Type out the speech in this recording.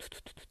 tut tut tut